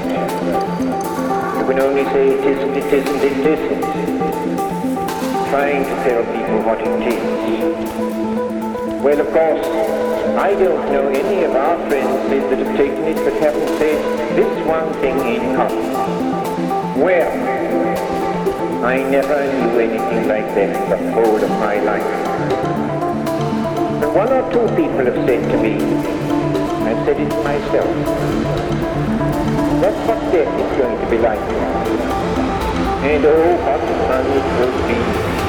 You can only say it isn't, it isn't, it isn't. Trying to tell people what it is. Well, of course, I don't know any of our friends that have taken it but haven't said this one thing in common. Well, I never knew anything like that the whole of my life. One or two people have said to me, said it myself. That's what death is going to be like. And oh, what fun it will be